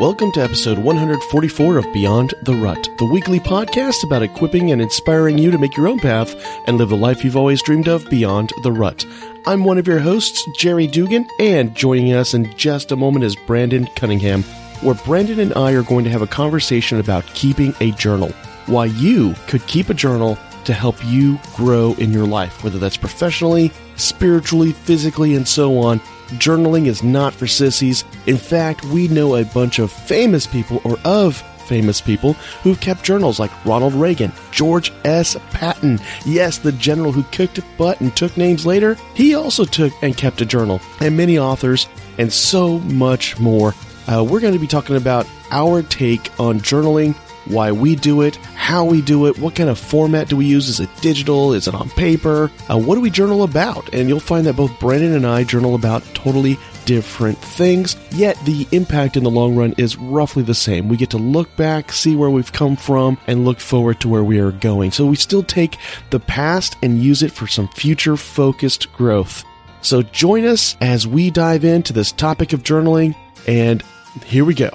Welcome to episode 144 of Beyond the Rut, the weekly podcast about equipping and inspiring you to make your own path and live the life you've always dreamed of beyond the rut. I'm one of your hosts, Jerry Dugan, and joining us in just a moment is Brandon Cunningham, where Brandon and I are going to have a conversation about keeping a journal. Why you could keep a journal to help you grow in your life, whether that's professionally, spiritually, physically, and so on. Journaling is not for sissies. In fact, we know a bunch of famous people or of famous people who've kept journals like Ronald Reagan, George S. Patton. Yes, the general who kicked butt and took names later. He also took and kept a journal, and many authors, and so much more. Uh, we're going to be talking about our take on journaling, why we do it, how we do it, what kind of format do we use? Is it digital? Is it on paper? Uh, what do we journal about? And you'll find that both Brandon and I journal about totally different things, yet the impact in the long run is roughly the same. We get to look back, see where we've come from, and look forward to where we are going. So we still take the past and use it for some future focused growth. So join us as we dive into this topic of journaling, and here we go.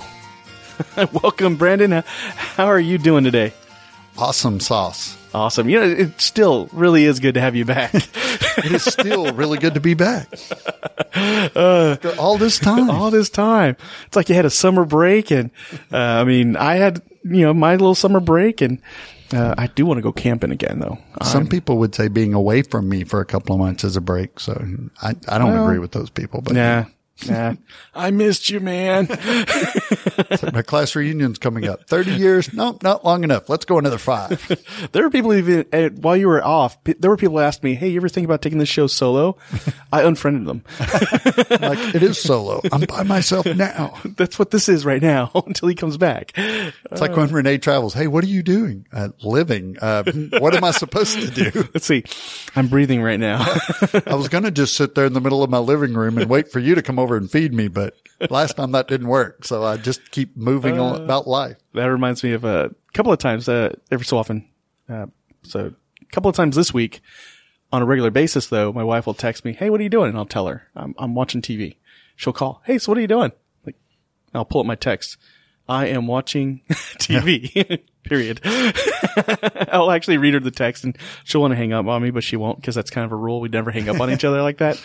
Welcome, Brandon. How are you doing today? Awesome sauce. Awesome. You know, it still really is good to have you back. it is still really good to be back. Uh, all this time. All this time. It's like you had a summer break and, uh, I mean, I had, you know, my little summer break and, uh, I do want to go camping again though. Some I'm, people would say being away from me for a couple of months is a break. So I, I don't well, agree with those people, but yeah, yeah. I missed you, man. my class reunion's coming up. 30 years? Nope, not long enough. Let's go another five. there were people even, uh, while you were off, there were people who asked me, Hey, you ever think about taking this show solo? I unfriended them. like, it is solo. I'm by myself now. That's what this is right now until he comes back. It's uh, like when Renee travels. Hey, what are you doing? Uh, living. Uh, what am I supposed to do? Let's see. I'm breathing right now. I was going to just sit there in the middle of my living room and wait for you to come over over and feed me, but last time that didn't work. So I just keep moving uh, on about life. That reminds me of a couple of times, uh, every so often. Uh, so a couple of times this week on a regular basis, though, my wife will text me, Hey, what are you doing? And I'll tell her I'm, I'm watching TV. She'll call. Hey, so what are you doing? Like, I'll pull up my text. I am watching TV. Period. I'll actually read her the text and she'll want to hang up on me, but she won't because that's kind of a rule. We never hang up on each other like that.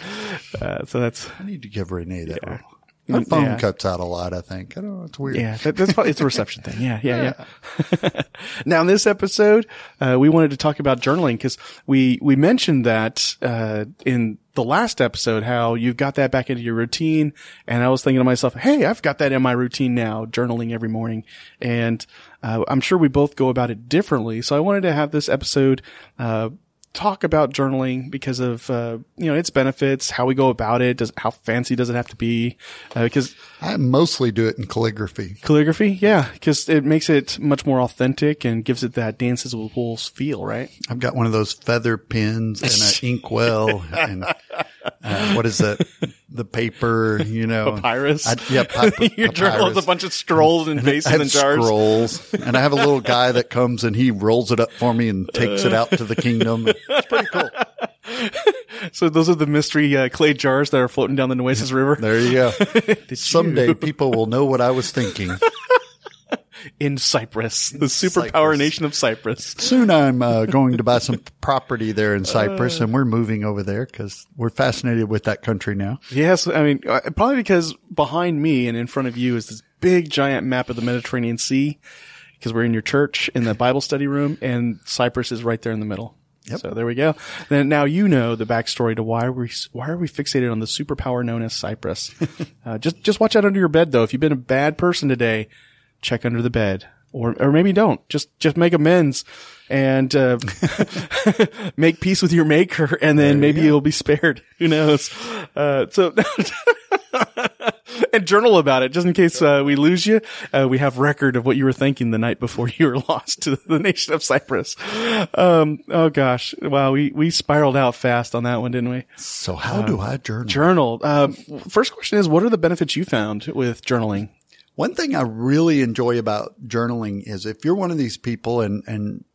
Uh, so that's. I need to give Renee that yeah. rule. My phone yeah. cuts out a lot, I think. I don't know. It's weird. Yeah, that, that's probably, it's a reception thing. Yeah, yeah, yeah. yeah. now in this episode, uh, we wanted to talk about journaling because we, we mentioned that, uh, in the last episode, how you've got that back into your routine. And I was thinking to myself, Hey, I've got that in my routine now, journaling every morning. And, uh, I'm sure we both go about it differently. So I wanted to have this episode, uh, talk about journaling because of uh, you know its benefits, how we go about it, does how fancy does it have to be? Uh, because I mostly do it in calligraphy. Calligraphy, yeah, because it makes it much more authentic and gives it that dances with wolves feel, right? I've got one of those feather pens and an inkwell and uh, what is that? The paper, you know, papyrus. I, yeah, pi- your journal is a bunch of scrolls and vases and jars. Scrolls, and I have a little guy that comes and he rolls it up for me and takes it out to the kingdom. It's pretty cool. so those are the mystery uh, clay jars that are floating down the Nueces River. There you go. Someday you? people will know what I was thinking. In Cyprus, the superpower Cyprus. nation of Cyprus. Soon I'm uh, going to buy some property there in Cyprus, uh, and we're moving over there because we're fascinated with that country now. Yes, I mean uh, probably because behind me and in front of you is this big giant map of the Mediterranean Sea because we're in your church in the Bible study room, and Cyprus is right there in the middle. Yep. So there we go. Then now you know the backstory to why we why are we fixated on the superpower known as Cyprus. uh, just just watch out under your bed though. If you've been a bad person today, check under the bed, or or maybe don't. Just just make amends and uh, make peace with your maker, and then maybe you'll be spared. Who knows? Uh, so and journal about it just in case uh, we lose you. Uh, we have record of what you were thinking the night before you were lost to the nation of Cyprus. Um, oh gosh, wow, we we spiraled out fast on that one, didn't we? So how do I journal? Journal. Uh, first question is, what are the benefits you found with journaling? One thing I really enjoy about journaling is if you're one of these people and, and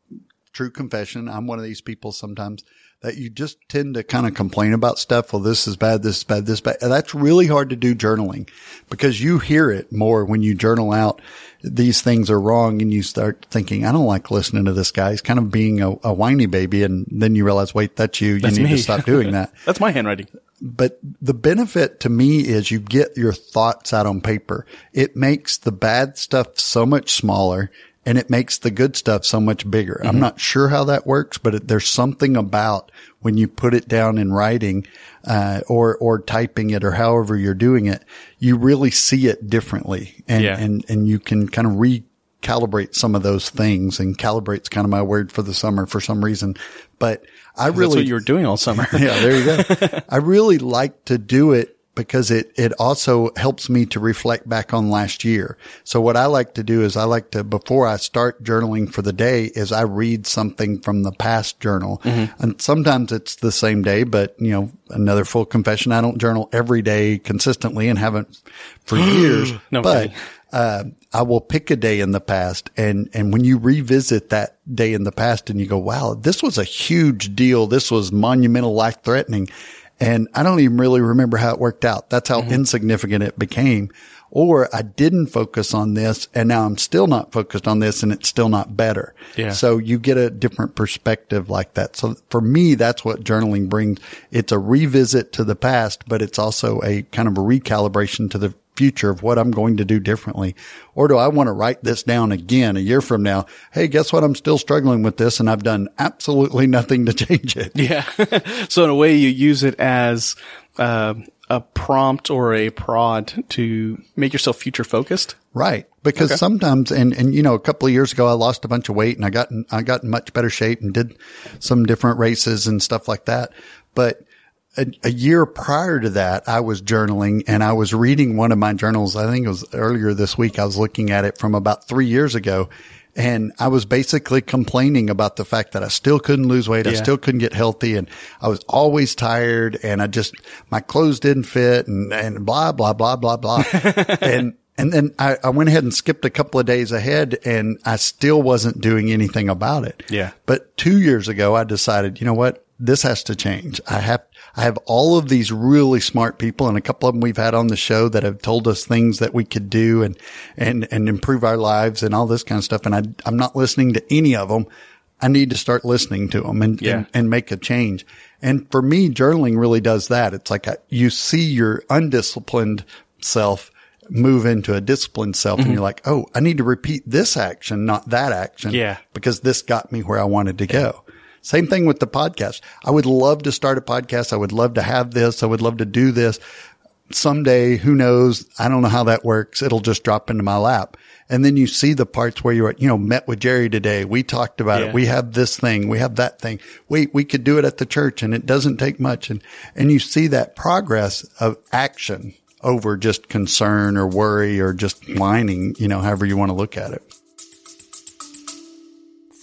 true confession, I'm one of these people sometimes that you just tend to kind of complain about stuff. Well, this is bad. This is bad. This is bad. And that's really hard to do journaling because you hear it more when you journal out these things are wrong and you start thinking, I don't like listening to this guy. He's kind of being a, a whiny baby. And then you realize, wait, that's you. You That's need me. to stop doing that. That's my handwriting. But the benefit to me is you get your thoughts out on paper. It makes the bad stuff so much smaller and it makes the good stuff so much bigger. I'm not sure how that works, but it, there's something about when you put it down in writing, uh, or, or typing it or however you're doing it, you really see it differently and, Yeah. and, and you can kind of recalibrate some of those things and calibrate's kind of my word for the summer for some reason. But I That's really, what you were doing all summer. yeah, there you go. I really like to do it because it, it also helps me to reflect back on last year. So what I like to do is I like to, before I start journaling for the day is I read something from the past journal. Mm-hmm. And sometimes it's the same day, but you know, another full confession. I don't journal every day consistently and haven't for years, No but kidding. Uh, I will pick a day in the past and, and when you revisit that day in the past and you go, wow, this was a huge deal. This was monumental, life threatening. And I don't even really remember how it worked out. That's Mm-hmm. how insignificant it became. Or I didn't focus on this and now I'm still not focused on this and it's still not better. Yeah. So you get a different perspective like that. So for me, that's what journaling brings. It's a revisit to the past, but it's also a kind of a recalibration to the future of what I'm going to do differently? Or do I want to write this down again a year from now? Hey, guess what? I'm still struggling with this and I've done absolutely nothing to change it. Yeah. so in a way, you use it as uh, a prompt or a prod to make yourself future focused. Right. Because sometimes, and, and, you know, a couple of years ago, I lost a bunch of weight and I got, in, I got in much better shape and did some different races and stuff like that. But a, a year prior to that, I was journaling and I was reading one of my journals. I think it was earlier this week. I was looking at it from about three years ago. And I was basically complaining about the fact that I still couldn't lose weight. I still couldn't get healthy and I was always tired and I just, my clothes didn't fit and, and blah, blah, blah, blah, blah. and, and then I, I went ahead and skipped a couple of days ahead and I still wasn't doing anything about it. Yeah. But two years ago, I decided, you know what? This has to change. I have, I have all of these really smart people and a couple of them we've had on the show that have told us things that we could do and, and, and improve our lives and all this kind of stuff. And I, I'm not listening to any of them. I need to start listening to them and, Yeah. and, and make a change. And for me, journaling really does that. It's like a, you see your undisciplined self move into a disciplined self Mm-hmm. and you're like, Oh, I need to repeat this action, not that action. Yeah. Because this got me where I wanted to go. Same thing with the podcast. I would love to start a podcast. I would love to have this. I would love to do this someday. Who knows? I don't know how that works. It'll just drop into my lap. And then you see the parts where you're, you know, met with Jerry today. We talked about Yeah. it. We have this thing. We have that thing. Wait, we could do it at the church and it doesn't take much. And, and you see that progress of action over just concern or worry or just whining, you know, however you want to look at it.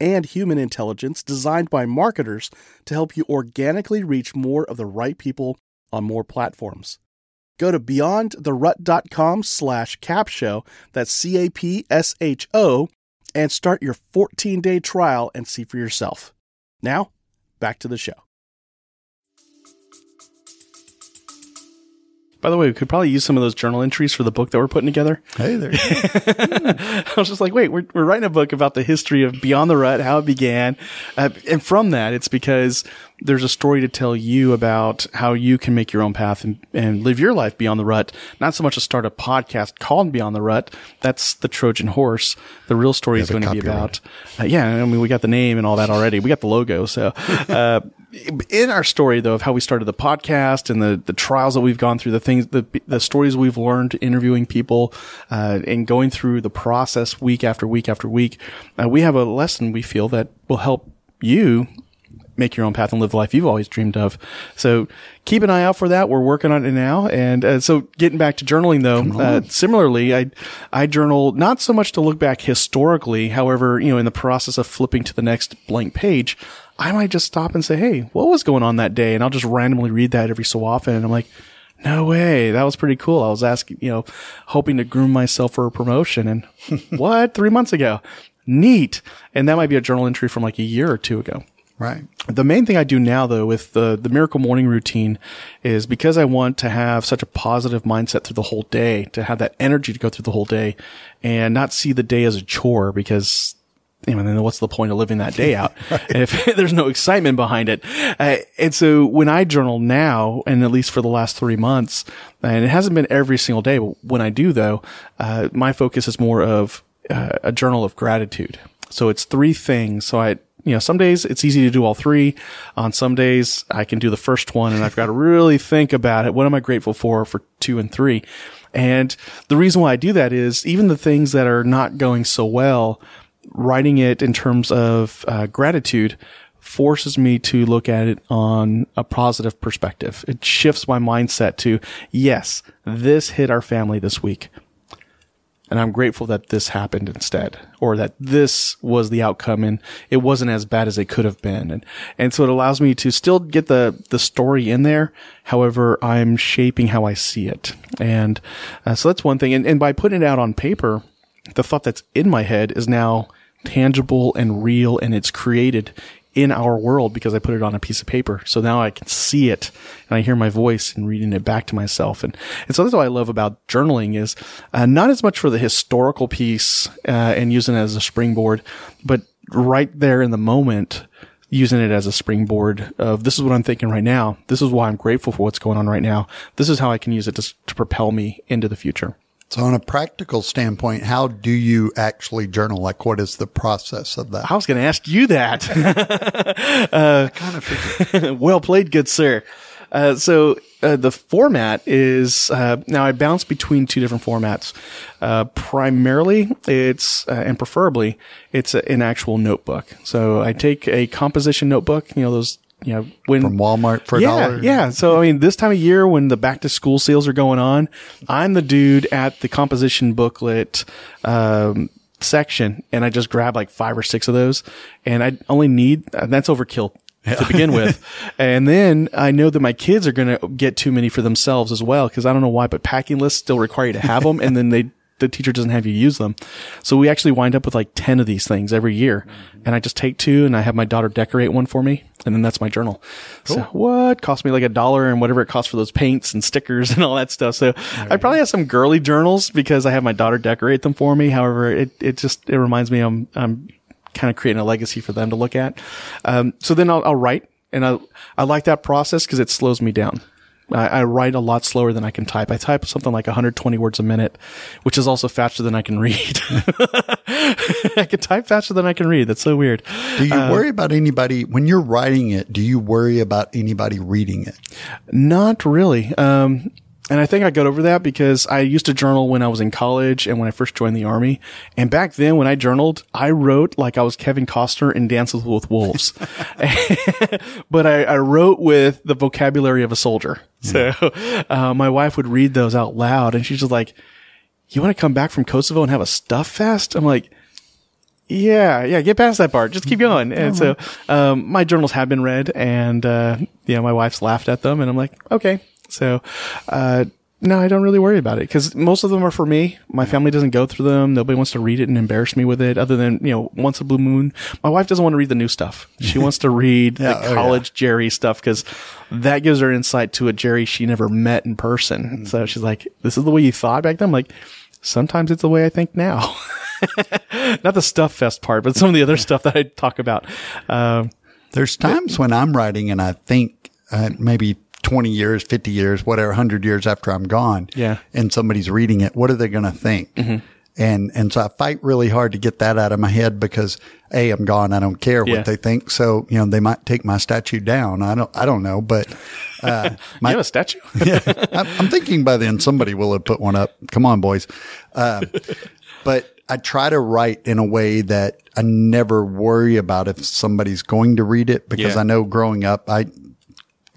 and human intelligence designed by marketers to help you organically reach more of the right people on more platforms. Go to beyondtherut.com slash capshow, that's C-A-P-S-H-O, and start your 14-day trial and see for yourself. Now, back to the show. By the way, we could probably use some of those journal entries for the book that we're putting together. Hey there. I was just like, wait, we're, we're writing a book about the history of Beyond the Rut, how it began. Uh, and from that, it's because there's a story to tell you about how you can make your own path and, and live your life beyond the rut. Not so much to start a podcast called Beyond the Rut. That's the Trojan horse. The real story Yeah, is going to be about, uh, yeah, I mean, we got the name and all that already. We got the logo. So, uh, in our story though of how we started the podcast and the, the trials that we've gone through, the things, the, the stories we've learned interviewing people, uh, and going through the process week after week after week, uh, we have a lesson we feel that will help you make your own path and live the life you've always dreamed of. So keep an eye out for that. We're working on it now. And uh, so getting back to journaling though, uh, similarly, I, I journal not so much to look back historically. However, you know, in the process of flipping to the next blank page, I might just stop and say, Hey, what was going on that day? And I'll just randomly read that every so often. And I'm like, no way. That was pretty cool. I was asking, you know, hoping to groom myself for a promotion and what? Three months ago. Neat. And that might be a journal entry from like a year or two ago. right. The main thing I do now though with the, the miracle morning routine is because I want to have such a positive mindset through the whole day, to have that energy to go through the whole day and not see the day as a chore because you know, then what's the point of living that day out if there's no excitement behind it? Uh, and so when I journal now, and at least for the last three months, and it hasn't been every single day, but when I do though, uh, my focus is more of uh, a journal of gratitude. So it's three things. So I, you know, some days it's easy to do all three. On some days I can do the first one and I've got to really think about it. What am I grateful for for two and three? And the reason why I do that is even the things that are not going so well, writing it in terms of uh, gratitude forces me to look at it on a positive perspective. It shifts my mindset to, yes, this hit our family this week. And I'm grateful that this happened instead, or that this was the outcome and it wasn't as bad as it could have been. And, and so it allows me to still get the, the story in there. However, I'm shaping how I see it. And uh, so that's one thing. And, and by putting it out on paper, the thought that's in my head is now tangible and real and it's created in our world because I put it on a piece of paper. So now I can see it and I hear my voice and reading it back to myself. And, and so that's what I love about journaling is uh, not as much for the historical piece uh, and using it as a springboard, but right there in the moment, using it as a springboard of this is what I'm thinking right now. This is why I'm grateful for what's going on right now. This is how I can use it to, to propel me into the future. So on a practical standpoint, how do you actually journal? Like what is the process of that? I was going to ask you that. kind of well played, good sir. Uh, so uh, the format is uh, now I bounce between two different formats. Uh, primarily, it's uh, and preferably it's a, an actual notebook. So I take a composition notebook. You know those. You know when From Walmart for a yeah, dollar? Yeah. So, I mean, this time of year when the back to school sales are going on, I'm the dude at the composition booklet, um, section and I just grab like five or six of those and I only need, and that's overkill to begin with. And then I know that my kids are going to get too many for themselves as well. Cause I don't know why, but packing lists still require you to have them and then they, the teacher doesn't have you use them. So we actually wind up with like 10 of these things every year. And I just take two and I have my daughter decorate one for me. And then that's my journal. So what cost me like a dollar and whatever it costs for those paints and stickers and all that stuff. So I probably have some girly journals because I have my daughter decorate them for me. However, it, it just, it reminds me I'm, I'm kind of creating a legacy for them to look at. Um, so then I'll, I'll write and I, I like that process because it slows me down. I, I write a lot slower than I can type. I type something like 120 words a minute, which is also faster than I can read. I can type faster than I can read. That's so weird. Do you Uh, worry about anybody when you're writing it? Do you worry about anybody reading it? Not really. Um, and I think I got over that because I used to journal when I was in college and when I first joined the army. And back then when I journaled, I wrote like I was Kevin Costner in Dances with Wolves. but I, I wrote with the vocabulary of a soldier. So, uh, my wife would read those out loud and she's just like, you want to come back from Kosovo and have a stuff fest? I'm like, yeah, yeah, get past that part. Just keep going. And so, um, my journals have been read and, uh, know, my wife's laughed at them and I'm like, okay. So, uh, no, I don't really worry about it because most of them are for me. My family doesn't go through them. Nobody wants to read it and embarrass me with it other than, you know, once a blue moon. My wife doesn't want to read the new stuff. She wants to read Yeah, the oh, yeah. college Jerry stuff because that gives her insight to a Jerry she never met in person. So she's like, this is the way you thought back then. I'm like, sometimes it's the way I think now. Not the stuff fest part, but some of the other stuff that I talk about. Um, There's times when I'm writing and I think uh, maybe 20 years, 50 years, whatever, 100 years after I'm gone. Yeah. And somebody's reading it. What are they going to think? Mm-hmm. And, and so I fight really hard to get that out of my head because A, I'm gone. I don't care Yeah. what they think. So, you know, they might take my statue down. I don't, I don't know, but, uh, you have a statue? yeah, I'm, I'm thinking by then somebody will have put one up. Come on, boys. Uh, but I try to write in a way that I never worry about if somebody's going to read it because Yeah. I know growing up, I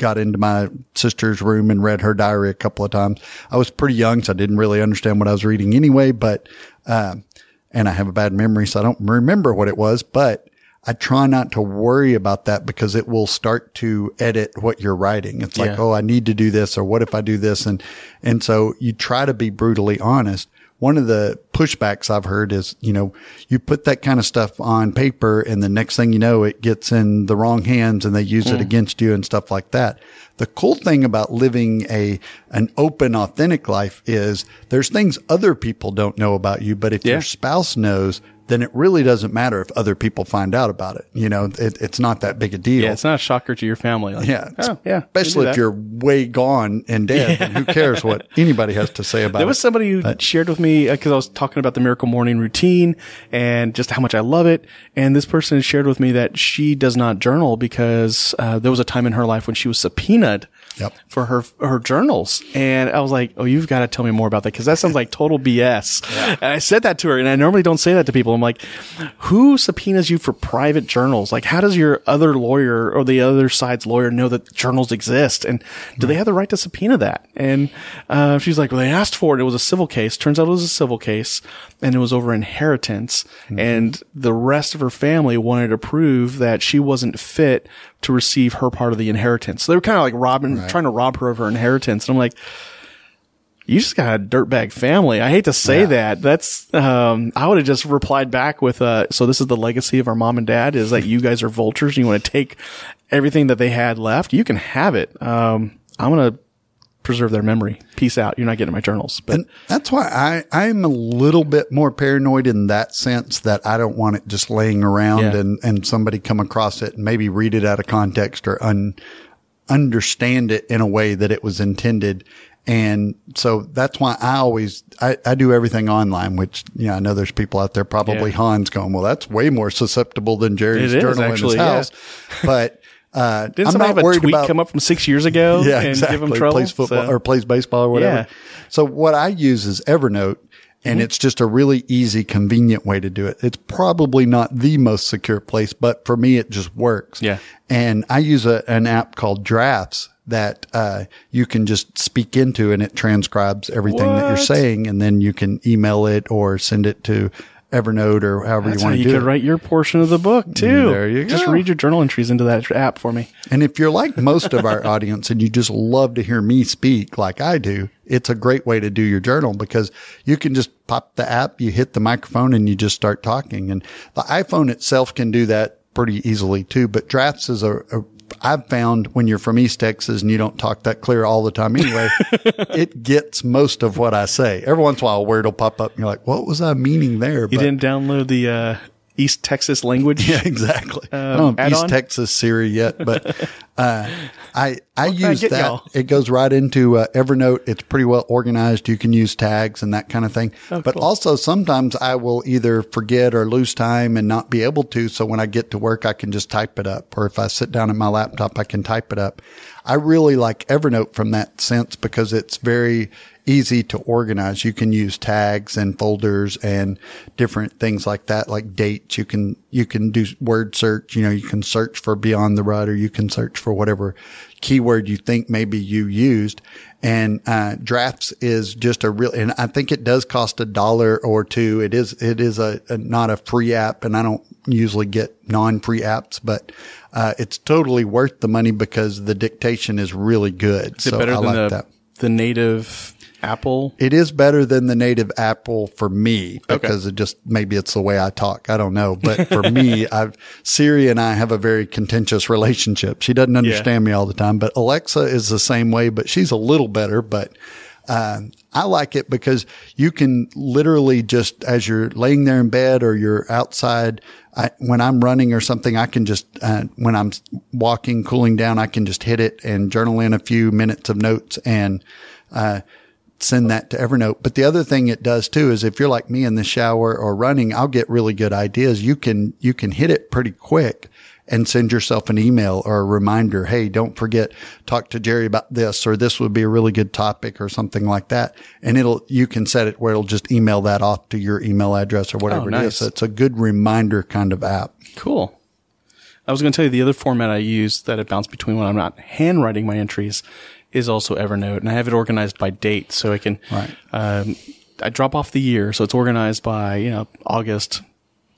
got into my sister's room and read her diary a couple of times. I was pretty young, so I didn't really understand what I was reading anyway, but, um, and I have a bad memory, so I don't remember what it was, but I try not to worry about that because it will start to edit what you're writing. It's like, oh, I need to do this or what if I do this? And, and so you try to be brutally honest. One of the pushbacks I've heard is, you know, you put that kind of stuff on paper and the next thing you know, it gets in the wrong hands and they use it mm. against you and stuff like that. The cool thing about living a, an open, authentic life is there's things other people don't know about you, but if Yeah. your spouse knows, then it really doesn't matter if other people find out about it. You know, it, it's not that big a deal. yeah, it's not a shocker to your family. Like, Yeah. Oh, yeah. Especially if you're way gone and dead. then who cares what anybody has to say about it. There was somebody who shared with me because I was talking about the miracle morning routine and just how much I love it. And this person shared with me that she does not journal because uh, there was a time in her life when she was subpoenaed Yep. for her her journals. And I was like, "Oh, you've got to tell me more about that because that sounds like total BS." And I said that to her, and I normally don't say that to people. I'm like, "Who subpoenas you for private journals? Like, how does your other lawyer or the other side's lawyer know that journals exist? And do they have the right to subpoena that?" And uh, she's like, "Well, they asked for it. It was a civil case. Turns out it was a civil case, and it was over inheritance. And the rest of her family wanted to prove that she wasn't fit to receive her part of the inheritance. So they were kind of like robbing, trying to rob her of her inheritance. And I'm like, you just got a dirtbag family. I hate to say that. That's, um, I would have just replied back with, uh, so this is the legacy of our mom and dad is that you guys are vultures. And you want to take everything that they had left. You can have it. Um, I'm going to preserve their memory. Peace out. You're not getting my journals, but And that's why I, I'm a little bit more paranoid in that sense that I don't want it just laying around Yeah. and, and somebody come across it and maybe read it out of context or un, understand it in a way that it was intended. And so that's why I always, I, I do everything online, which, you know, I know there's people out there, probably Yeah. Hans going, well, that's way more susceptible than Jerry's It journal actually, in his house. But, uh, didn't I'm somebody not have a worried tweet about, come up from six years ago yeah, and exactly. give them trouble? Plays football So- or plays baseball or whatever. Yeah. So what I use is Evernote and Mm-hmm. it's just a really easy, convenient way to do it. It's probably not the most secure place, but for me, it just works. Yeah. And I use a, an app called Drafts that, uh, you can just speak into and it transcribes everything that you're saying. And then you can email it or send it to Evernote or however That's you want to you do could it. write your portion of the book mm, too. There you go. Just read your journal entries into that app for me. And if you're like most of our audience and you just love to hear me speak like I do, it's a great way to do your journal because you can just pop the app, you hit the microphone and you just start talking. And the iPhone itself can do that pretty easily too. But drafts is a, a I've found when you're from East Texas and you don't talk that clear all the time anyway, it gets most of what I say. Every once in a while a word will pop up and you're like, what was I meaning there? You But- didn't download the uh, East Texas language. yeah, exactly. I Um, don't have East? Texas Siri yet, but uh, I I use get that. y'all? It goes right into uh, Evernote. It's pretty well organized. You can use tags and that kind of thing. Oh, but also sometimes I will either forget or lose time and not be able to. So when I get to work, I can just type it up. Or if I sit down at my laptop, I can type it up. I really like Evernote from that sense because it's very easy to organize. You can use tags and folders and different things like that, like dates. You can, you can do word search. You know, you can search for beyond the rut or you can search for whatever keyword you think maybe you used. And, uh, drafts is just a real, and I think it does cost a dollar or two. It is, it is a, a not a free app and I don't usually get non-free apps, but, uh, it's totally worth the money because the dictation is really good. Is it so better I than like the, that. the native Apple. It is better than the native Apple for me because it just maybe it's the way I talk. I don't know, but for me, I've Siri and I have a very contentious relationship. She doesn't understand me all the time, but Alexa is the same way, but she's a little better. But um, I like it because you can literally just as you're laying there in bed or you're outside. I, when I'm running or something, I can just uh, when I'm walking, cooling down, I can just hit it and journal in a few minutes of notes and. Uh, send that to Evernote. But the other thing it does too is if you're like me in the shower or running, I'll get really good ideas. You can, you can hit it pretty quick and send yourself an email or a reminder. Hey, don't forget, talk to Jerry about this, or this would be a really good topic or something like that. And it'll, you can set it where it'll just email that off to your email address or whatever Oh, nice. is. So it's a good reminder kind of app. Cool. I was going to tell you the other format I use that it bounced between when I'm not handwriting my entries is also Evernote, and I have it organized by date, so I can. Right. Um, I drop off the year, so it's organized by you know August.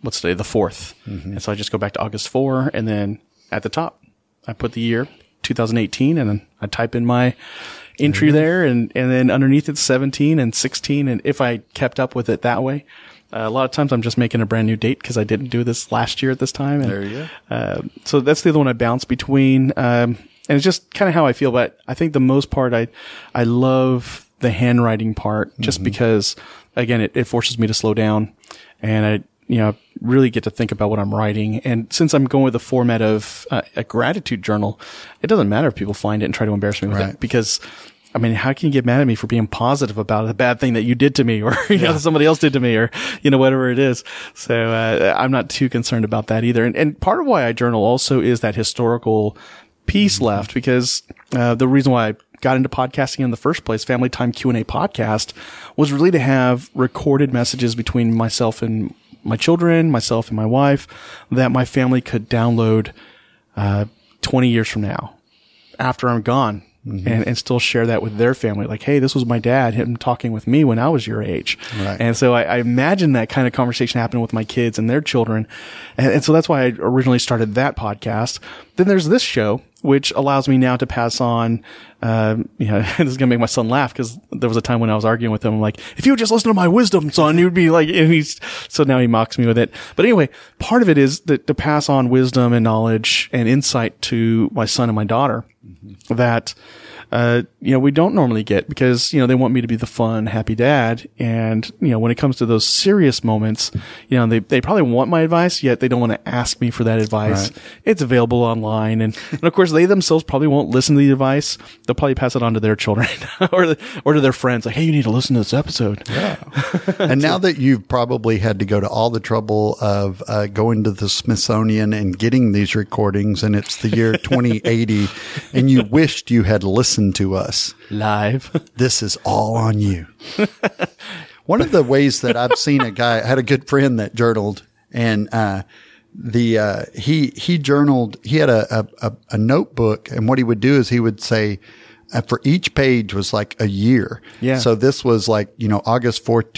What's today? The 4th and so I just go back to August four, and then at the top I put the year 2018, and then I type in my entry there, and and then underneath it's 17 and 16, and if I kept up with it that way. Uh, a lot of times I'm just making a brand new date because I didn't do this last year at this time. And, There you go. uh, so that's the other one I bounce between. Um, and it's just kind of how I feel. But I think the most part, I, I love the handwriting part just because, again, it, it forces me to slow down and I, you know, really get to think about what I'm writing. And since I'm going with the format of uh, a gratitude journal, it doesn't matter if people find it and try to embarrass me with Right. it because I mean, how can you get mad at me for being positive about a bad thing that you did to me or, you know, somebody else did to me or, you know, whatever it is. So, uh, I'm not too concerned about that either. And, and part of why I journal also is that historical piece left because, uh, the reason why I got into podcasting in the first place, Family Time Q&A podcast was really to have recorded messages between myself and my children, myself and my wife that my family could download, uh, 20 years from now after I'm gone and, and still share that with their family. Like, hey, this was my dad, him talking with me when I was your age. Right. And so I, I imagine that kind of conversation happening with my kids and their children. And, and so that's why I originally started that podcast. Then there's this show, which allows me now to pass on, um, you know, this is going to make my son laugh because there was a time when I was arguing with him. I'm like, if you would just listen to my wisdom, son, you'd be like, and he's, so now he mocks me with it. But anyway, part of it is that to pass on wisdom and knowledge and insight to my son and my daughter that uh, you know, we don't normally get because, you know, they want me to be the fun, happy dad. And, you know, when it comes to those serious moments, you know, they, they probably want my advice, yet they don't want to ask me for that advice. Right. It's available online. And, and of course, they themselves probably won't listen to the advice. They'll probably pass it on to their children or, the, or to their friends. Like, hey, you need to listen to this episode. Yeah. and now that you've probably had to go to all the trouble of uh, going to the Smithsonian and getting these recordings, and it's the year 2080, and you wished you had listened to us, Live. this is all on you. One of the ways that I've seen a guy, I had a good friend that journaled, and uh, the uh, he he journaled. He had a, a a notebook, and what he would do is he would say. Uh, for each page was like a year. Yeah. So this was like, you know, August 4th,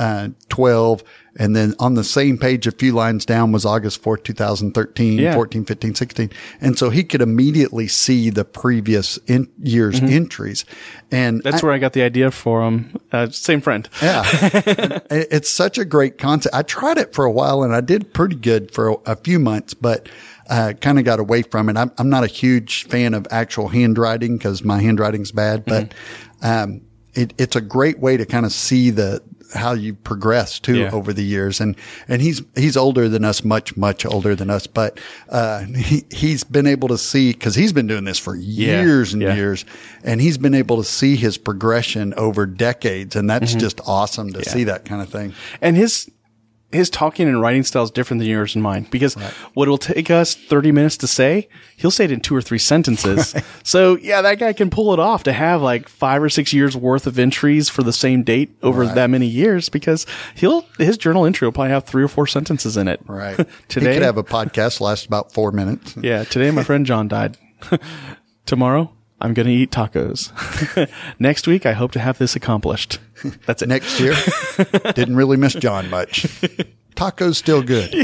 2012. And then on the same page, a few lines down was August 4th, 2013, Yeah. 14, 15, 16. And so he could immediately see the previous in, year's entries. And Mm-hmm. That's I- where I got the idea for them. Uh, same friend. yeah. It's such a great concept. I tried it for a while and I did pretty good for a, a few months, but uh, kind of got away from it. I'm, I'm not a huge fan of actual handwriting because my handwriting's bad, but um, it, it's a great way to kind of see the how you progress too Yeah. over the years. And and he's he's older than us, much much older than us, but uh, he he's been able to see because he's been doing this for years and Yeah. years, and he's been able to see his progression over decades, and that's just awesome to see that kind of thing. and his his talking and writing style is different than yours and mine because what it'll take us 30 minutes to say he'll say it in two or three sentences. So yeah that guy can pull it off to have like five or six years worth of entries for the same date over that many years because he'll his journal entry will probably have three or four sentences in it. Right. today he could have a podcast last about four minutes. yeah today my friend john died. Tomorrow i'm gonna eat tacos. Next week i hope to have this accomplished. That's it. Next year, didn't really miss John much. Tacos still good.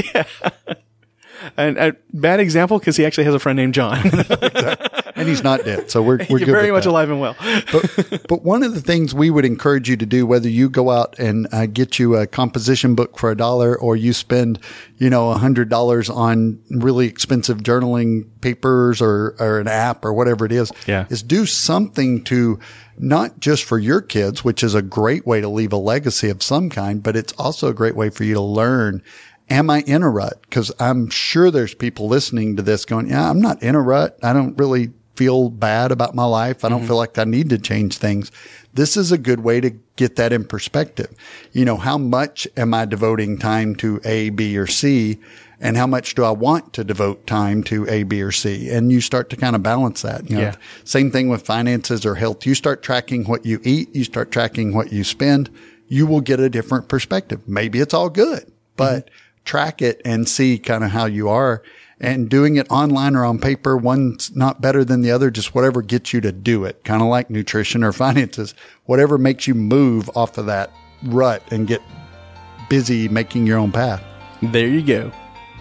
And a bad example because he actually has a friend named John. and he's not dead. So we're, we're very much that. alive and well. but, but one of the things we would encourage you to do, whether you go out and uh, get you a composition book for a dollar or you spend, you know, a hundred dollars on really expensive journaling papers or, or an app or whatever it is, Yeah. is do something to not just for your kids, which is a great way to leave a legacy of some kind, but it's also a great way for you to learn. Am I in a rut? Cause I'm sure there's people listening to this going, yeah, I'm not in a rut. I don't really feel bad about my life. I don't mm-hmm. feel like I need to change things. This is a good way to get that in perspective. You know, how much am I devoting time to A, B, or C? And how much do I want to devote time to A, B, or C? And you start to kind of balance that. You know, Yeah. same thing with finances or health. You start tracking what you eat. You start tracking what you spend. You will get a different perspective. Maybe it's all good, but mm-hmm. Track it and see kind of how you are and doing it online or on paper. One's not better than the other. Just whatever gets you to do it. Kind of like nutrition or finances, whatever makes you move off of that rut and get busy making your own path. There you go.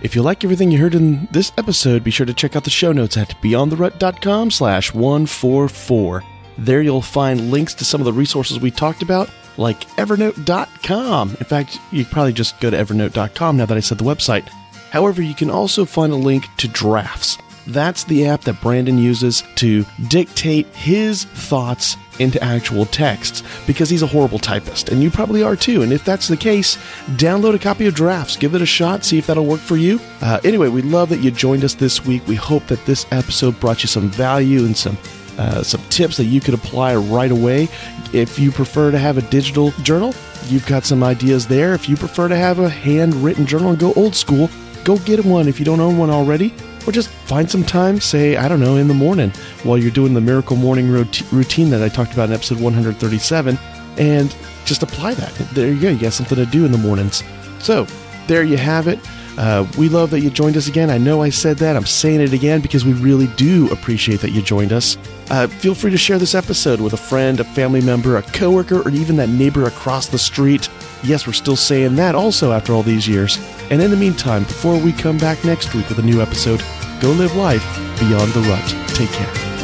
If you like everything you heard in this episode, be sure to check out the show notes at beyondtherut.com slash 144. There you'll find links to some of the resources we talked about, like evernote.com. In fact, you probably just go to evernote.com now that I said the website. However, you can also find a link to Drafts. That's the app that Brandon uses to dictate his thoughts into actual texts because he's a horrible typist, and you probably are too. And if that's the case, download a copy of Drafts, give it a shot, see if that'll work for you. Uh, anyway, we love that you joined us this week. We hope that this episode brought you some value and some uh, some tips that you could apply right away. If you prefer to have a digital journal, you've got some ideas there. If you prefer to have a handwritten journal and go old school, go get one if you don't own one already. Or just find some time, say, I don't know, in the morning while you're doing the miracle morning routine that I talked about in episode 137, and just apply that. There you go. You got something to do in the mornings. So, there you have it. Uh, we love that you joined us again. I know I said that. I'm saying it again because we really do appreciate that you joined us. Uh, feel free to share this episode with a friend, a family member, a coworker, or even that neighbor across the street. Yes, we're still saying that also after all these years. And in the meantime, before we come back next week with a new episode, go live life beyond the rut. Take care.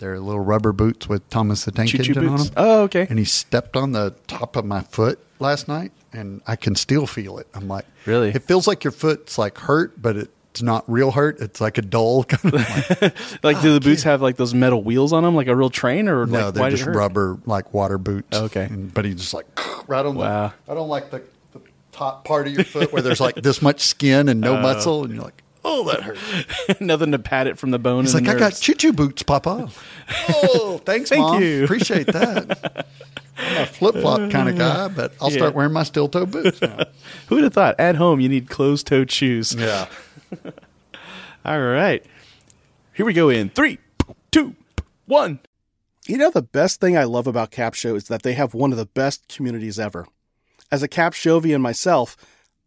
They're little rubber boots with Thomas the Tank Choo choo Engine on them. Oh, okay. And he stepped on the top of my foot last night, and I can still feel it. I'm like, Really? It feels like your foot's like hurt, but it's not real hurt. It's like a dull kind of. Like, Like, do the boots have like those metal wheels on them, like a real train, or no, like, they're just rubber, like water boots. Okay. And, but he just like right on Wow. the. I don't like the, the top part of your foot where there's like this much skin and no Uh. muscle, and you're like, oh, that hurts. Nothing to pat it from the bone. He's and like, the I got choo choo boots, Papa. oh, thanks, Thank Mom. you. Appreciate that. I'm a flip flop kind of guy, but I'll start wearing my steel toe boots now. Who would have thought? At home, you need closed-toed shoes. Yeah. All right, here we go. In three, two, one. You know, the best thing I love about CapShow is that they have one of the best communities ever. As a Capshovian myself,